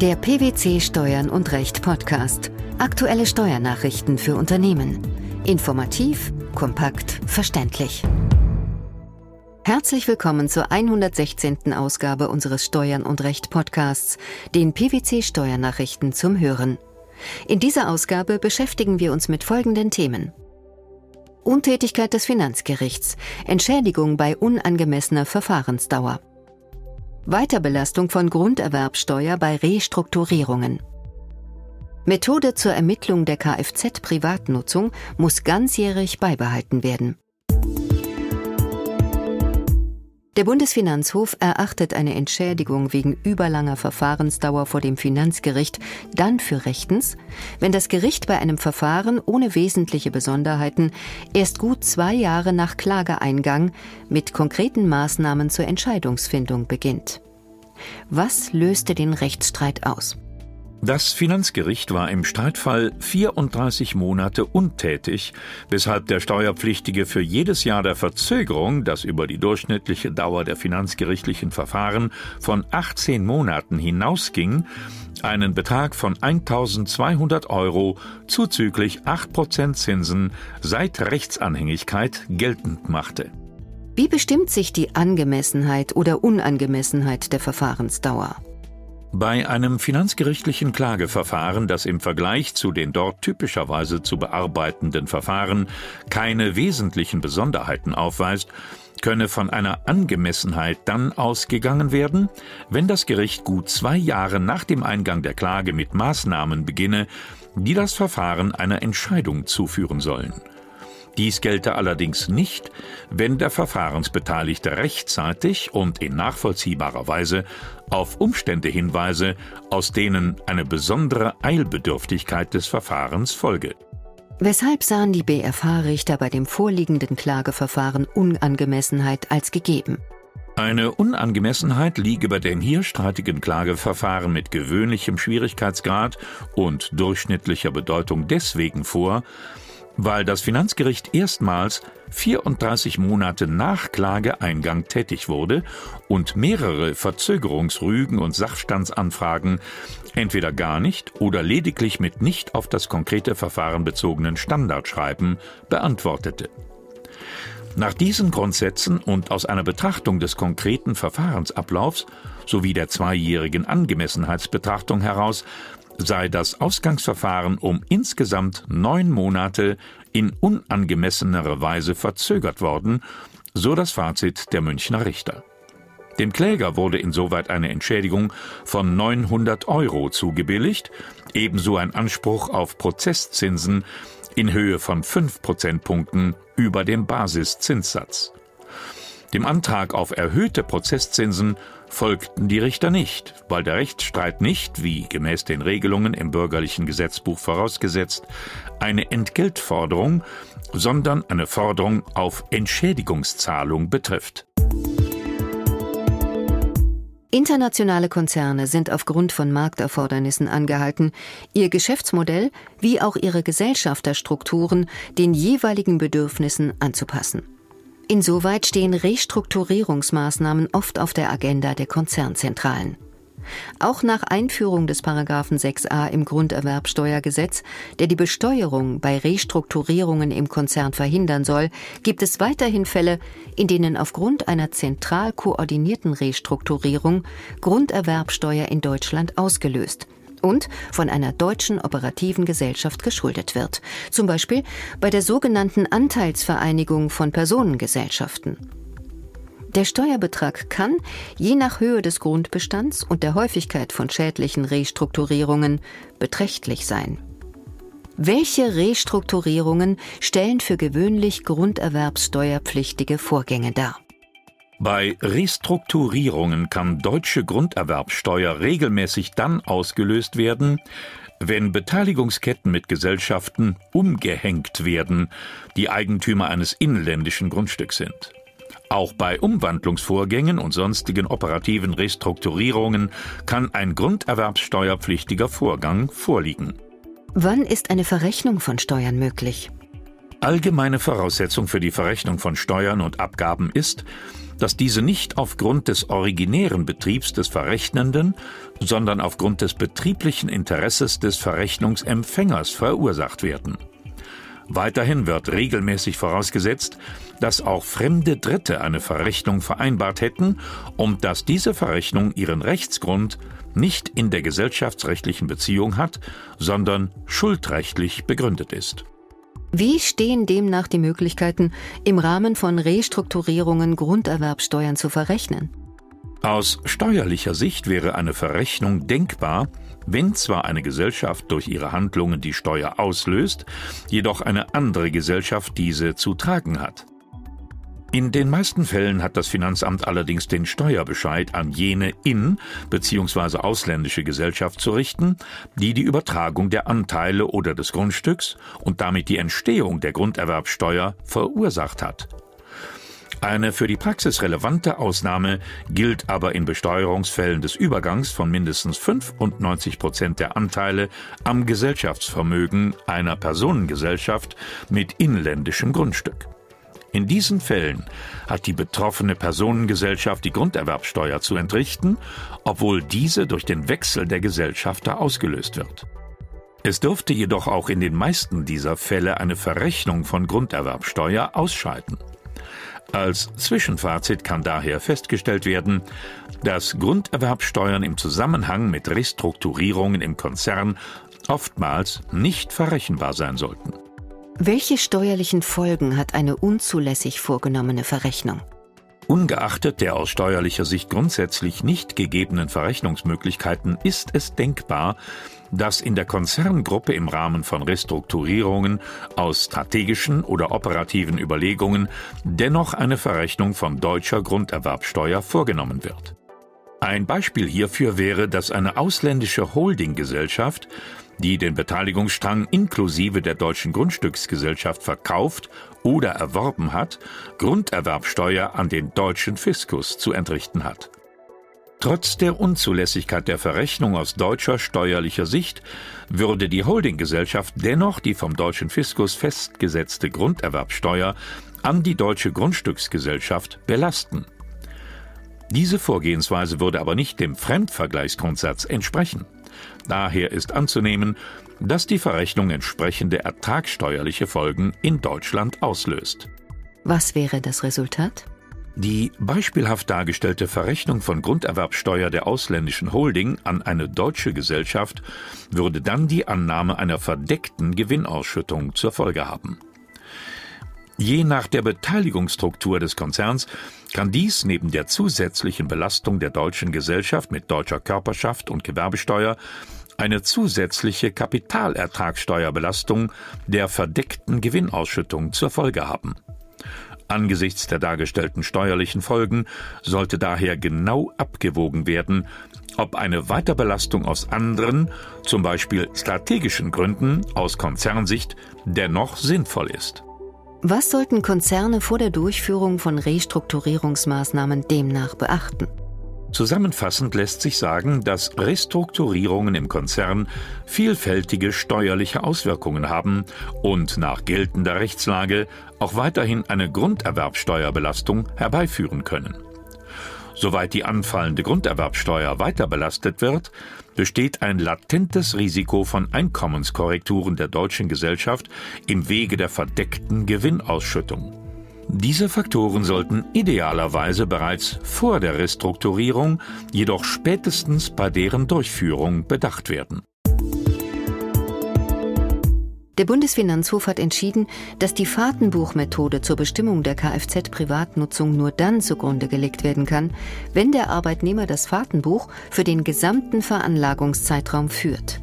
Der PwC Steuern und Recht Podcast. Aktuelle Steuernachrichten für Unternehmen. Informativ, kompakt, verständlich. Herzlich willkommen zur 116. Ausgabe unseres Steuern und Recht Podcasts, den PwC Steuernachrichten zum Hören. In dieser Ausgabe beschäftigen wir uns mit folgenden Themen. Untätigkeit des Finanzgerichts, Entschädigung bei unangemessener Verfahrensdauer. Weiterbelastung von Grunderwerbsteuer bei Restrukturierungen. Methode zur Ermittlung der Kfz-Privatnutzung muss ganzjährig beibehalten werden. Der Bundesfinanzhof erachtet eine Entschädigung wegen überlanger Verfahrensdauer vor dem Finanzgericht dann für rechtens, wenn das Gericht bei einem Verfahren ohne wesentliche Besonderheiten erst gut zwei Jahre nach Klageeingang mit konkreten Maßnahmen zur Entscheidungsfindung beginnt. Was löste den Rechtsstreit aus? Das Finanzgericht war im Streitfall 34 Monate untätig, weshalb der Steuerpflichtige für jedes Jahr der Verzögerung, das über die durchschnittliche Dauer der finanzgerichtlichen Verfahren von 18 Monaten hinausging, einen Betrag von 1200 Euro zuzüglich 8% Zinsen seit Rechtsanhängigkeit geltend machte. Wie bestimmt sich die Angemessenheit oder Unangemessenheit der Verfahrensdauer? Bei einem finanzgerichtlichen Klageverfahren, das im Vergleich zu den dort typischerweise zu bearbeitenden Verfahren keine wesentlichen Besonderheiten aufweist, könne von einer Angemessenheit dann ausgegangen werden, wenn das Gericht gut zwei Jahre nach dem Eingang der Klage mit Maßnahmen beginne, die das Verfahren einer Entscheidung zuführen sollen. Dies gelte allerdings nicht, wenn der Verfahrensbeteiligte rechtzeitig und in nachvollziehbarer Weise auf Umstände hinweise, aus denen eine besondere Eilbedürftigkeit des Verfahrens folge. Weshalb sahen die BFH-Richter bei dem vorliegenden Klageverfahren Unangemessenheit als gegeben? Eine Unangemessenheit liege bei dem hier streitigen Klageverfahren mit gewöhnlichem Schwierigkeitsgrad und durchschnittlicher Bedeutung deswegen vor, weil das Finanzgericht erstmals 34 Monate nach Klageeingang tätig wurde und mehrere Verzögerungsrügen und Sachstandsanfragen entweder gar nicht oder lediglich mit nicht auf das konkrete Verfahren bezogenen Standardschreiben beantwortete. Nach diesen Grundsätzen und aus einer Betrachtung des konkreten Verfahrensablaufs sowie der zweijährigen Angemessenheitsbetrachtung heraus sei das Ausgangsverfahren um insgesamt neun Monate in unangemessener Weise verzögert worden, so das Fazit der Münchner Richter. Dem Kläger wurde insoweit eine Entschädigung von 900 Euro zugebilligt, ebenso ein Anspruch auf Prozesszinsen in Höhe von fünf Prozentpunkten über dem Basiszinssatz. Dem Antrag auf erhöhte Prozesszinsen folgten die Richter nicht, weil der Rechtsstreit nicht, wie gemäß den Regelungen im bürgerlichen Gesetzbuch vorausgesetzt, eine Entgeltforderung, sondern eine Forderung auf Entschädigungszahlung betrifft. Internationale Konzerne sind aufgrund von Markterfordernissen angehalten, ihr Geschäftsmodell wie auch ihre Gesellschafterstrukturen den jeweiligen Bedürfnissen anzupassen. Insoweit stehen Restrukturierungsmaßnahmen oft auf der Agenda der Konzernzentralen. Auch nach Einführung des Paragraphen 6a im Grunderwerbsteuergesetz, der die Besteuerung bei Restrukturierungen im Konzern verhindern soll, gibt es weiterhin Fälle, in denen aufgrund einer zentral koordinierten Restrukturierung Grunderwerbsteuer in Deutschland ausgelöst und von einer deutschen operativen Gesellschaft geschuldet wird, zum Beispiel bei der sogenannten Anteilsvereinigung von Personengesellschaften. Der Steuerbetrag kann, je nach Höhe des Grundbestands und der Häufigkeit von schädlichen Restrukturierungen, beträchtlich sein. Welche Restrukturierungen stellen für gewöhnlich grunderwerbssteuerpflichtige Vorgänge dar? Bei Restrukturierungen kann deutsche Grunderwerbsteuer regelmäßig dann ausgelöst werden, wenn Beteiligungsketten mit Gesellschaften umgehängt werden, die Eigentümer eines inländischen Grundstücks sind. Auch bei Umwandlungsvorgängen und sonstigen operativen Restrukturierungen kann ein grunderwerbssteuerpflichtiger Vorgang vorliegen. Wann ist eine Verrechnung von Steuern möglich? Allgemeine Voraussetzung für die Verrechnung von Steuern und Abgaben ist, dass diese nicht aufgrund des originären Betriebs des Verrechnenden, sondern aufgrund des betrieblichen Interesses des Verrechnungsempfängers verursacht werden. Weiterhin wird regelmäßig vorausgesetzt, dass auch fremde Dritte eine Verrechnung vereinbart hätten und dass diese Verrechnung ihren Rechtsgrund nicht in der gesellschaftsrechtlichen Beziehung hat, sondern schuldrechtlich begründet ist. Wie stehen demnach die Möglichkeiten, im Rahmen von Restrukturierungen Grunderwerbsteuern zu verrechnen? Aus steuerlicher Sicht wäre eine Verrechnung denkbar, wenn zwar eine Gesellschaft durch ihre Handlungen die Steuer auslöst, jedoch eine andere Gesellschaft diese zu tragen hat. In den meisten Fällen hat das Finanzamt allerdings den Steuerbescheid an jene in- bzw. ausländische Gesellschaft zu richten, die die Übertragung der Anteile oder des Grundstücks und damit die Entstehung der Grunderwerbsteuer verursacht hat. Eine für die Praxis relevante Ausnahme gilt aber in Besteuerungsfällen des Übergangs von mindestens 95 Prozent der Anteile am Gesellschaftsvermögen einer Personengesellschaft mit inländischem Grundstück. In diesen Fällen hat die betroffene Personengesellschaft die Grunderwerbsteuer zu entrichten, obwohl diese durch den Wechsel der Gesellschafter ausgelöst wird. Es dürfte jedoch auch in den meisten dieser Fälle eine Verrechnung von Grunderwerbsteuer ausscheiden. Als Zwischenfazit kann daher festgestellt werden, dass Grunderwerbsteuern im Zusammenhang mit Restrukturierungen im Konzern oftmals nicht verrechenbar sein sollten. Welche steuerlichen Folgen hat eine unzulässig vorgenommene Verrechnung? Ungeachtet der aus steuerlicher Sicht grundsätzlich nicht gegebenen Verrechnungsmöglichkeiten ist es denkbar, dass in der Konzerngruppe im Rahmen von Restrukturierungen aus strategischen oder operativen Überlegungen dennoch eine Verrechnung von deutscher Grunderwerbsteuer vorgenommen wird. Ein Beispiel hierfür wäre, dass eine ausländische Holdinggesellschaft die den Beteiligungsstrang inklusive der deutschen Grundstücksgesellschaft verkauft oder erworben hat, Grunderwerbsteuer an den deutschen Fiskus zu entrichten hat. Trotz der Unzulässigkeit der Verrechnung aus deutscher steuerlicher Sicht würde die Holdinggesellschaft dennoch die vom deutschen Fiskus festgesetzte Grunderwerbsteuer an die deutsche Grundstücksgesellschaft belasten. Diese Vorgehensweise würde aber nicht dem Fremdvergleichsgrundsatz entsprechen. Daher ist anzunehmen, dass die Verrechnung entsprechende ertragsteuerliche Folgen in Deutschland auslöst. Was wäre das Resultat? Die beispielhaft dargestellte Verrechnung von Grunderwerbsteuer der ausländischen Holding an eine deutsche Gesellschaft würde dann die Annahme einer verdeckten Gewinnausschüttung zur Folge haben. Je nach der Beteiligungsstruktur des Konzerns kann dies neben der zusätzlichen Belastung der deutschen Gesellschaft mit deutscher Körperschaft und Gewerbesteuer eine zusätzliche Kapitalertragssteuerbelastung der verdeckten Gewinnausschüttung zur Folge haben. Angesichts der dargestellten steuerlichen Folgen sollte daher genau abgewogen werden, ob eine Weiterbelastung aus anderen, zum Beispiel strategischen Gründen aus Konzernsicht, dennoch sinnvoll ist. Was sollten Konzerne vor der Durchführung von Restrukturierungsmaßnahmen demnach beachten? Zusammenfassend lässt sich sagen, dass Restrukturierungen im Konzern vielfältige steuerliche Auswirkungen haben und nach geltender Rechtslage auch weiterhin eine Grunderwerbsteuerbelastung herbeiführen können. Soweit die anfallende Grunderwerbsteuer weiter belastet wird, besteht ein latentes Risiko von Einkommenskorrekturen der deutschen Gesellschaft im Wege der verdeckten Gewinnausschüttung. Diese Faktoren sollten idealerweise bereits vor der Restrukturierung, jedoch spätestens bei deren Durchführung bedacht werden. Der Bundesfinanzhof hat entschieden, dass die Fahrtenbuchmethode zur Bestimmung der Kfz-Privatnutzung nur dann zugrunde gelegt werden kann, wenn der Arbeitnehmer das Fahrtenbuch für den gesamten Veranlagungszeitraum führt.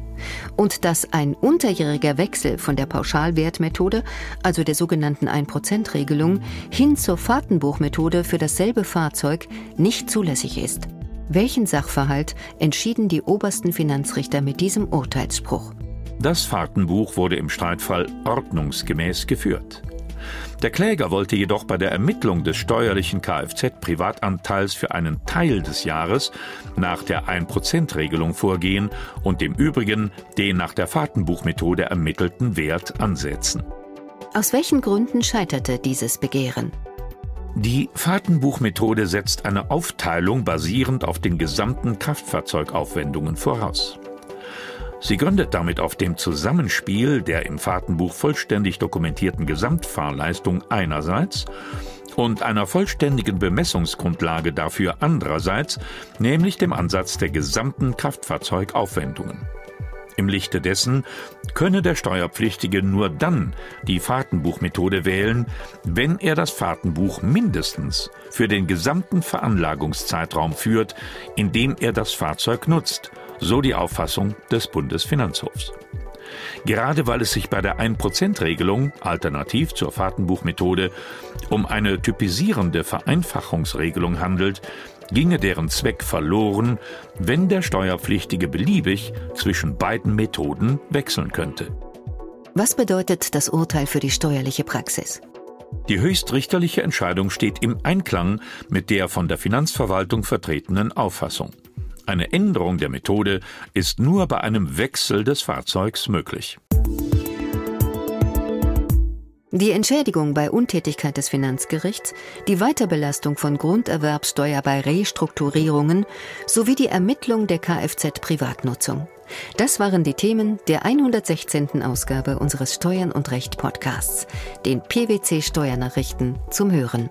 Und dass ein unterjähriger Wechsel von der Pauschalwertmethode, also der sogenannten 1%-Regelung, hin zur Fahrtenbuchmethode für dasselbe Fahrzeug nicht zulässig ist. Welchen Sachverhalt entschieden die obersten Finanzrichter mit diesem Urteilsspruch? Das Fahrtenbuch wurde im Streitfall ordnungsgemäß geführt. Der Kläger wollte jedoch bei der Ermittlung des steuerlichen Kfz-Privatanteils für einen Teil des Jahres nach der 1%-Regelung vorgehen und dem Übrigen den nach der Fahrtenbuchmethode ermittelten Wert ansetzen. Aus welchen Gründen scheiterte dieses Begehren? Die Fahrtenbuchmethode setzt eine Aufteilung basierend auf den gesamten Kraftfahrzeugaufwendungen voraus. Sie gründet damit auf dem Zusammenspiel der im Fahrtenbuch vollständig dokumentierten Gesamtfahrleistung einerseits und einer vollständigen Bemessungsgrundlage dafür andererseits, nämlich dem Ansatz der gesamten Kraftfahrzeugaufwendungen. Im Lichte dessen könne der Steuerpflichtige nur dann die Fahrtenbuchmethode wählen, wenn er das Fahrtenbuch mindestens für den gesamten Veranlagungszeitraum führt, in dem er das Fahrzeug nutzt, so die Auffassung des Bundesfinanzhofs. Gerade weil es sich bei der 1%-Regelung, alternativ zur Fahrtenbuchmethode, um eine typisierende Vereinfachungsregelung handelt, ginge deren Zweck verloren, wenn der Steuerpflichtige beliebig zwischen beiden Methoden wechseln könnte. Was bedeutet das Urteil für die steuerliche Praxis? Die höchstrichterliche Entscheidung steht im Einklang mit der von der Finanzverwaltung vertretenen Auffassung. Eine Änderung der Methode ist nur bei einem Wechsel des Fahrzeugs möglich. Die Entschädigung bei Untätigkeit des Finanzgerichts, die Weiterbelastung von Grunderwerbsteuer bei Restrukturierungen sowie die Ermittlung der Kfz-Privatnutzung. Das waren die Themen der 116. Ausgabe unseres Steuern und Recht Podcasts, den PwC Steuernachrichten zum Hören.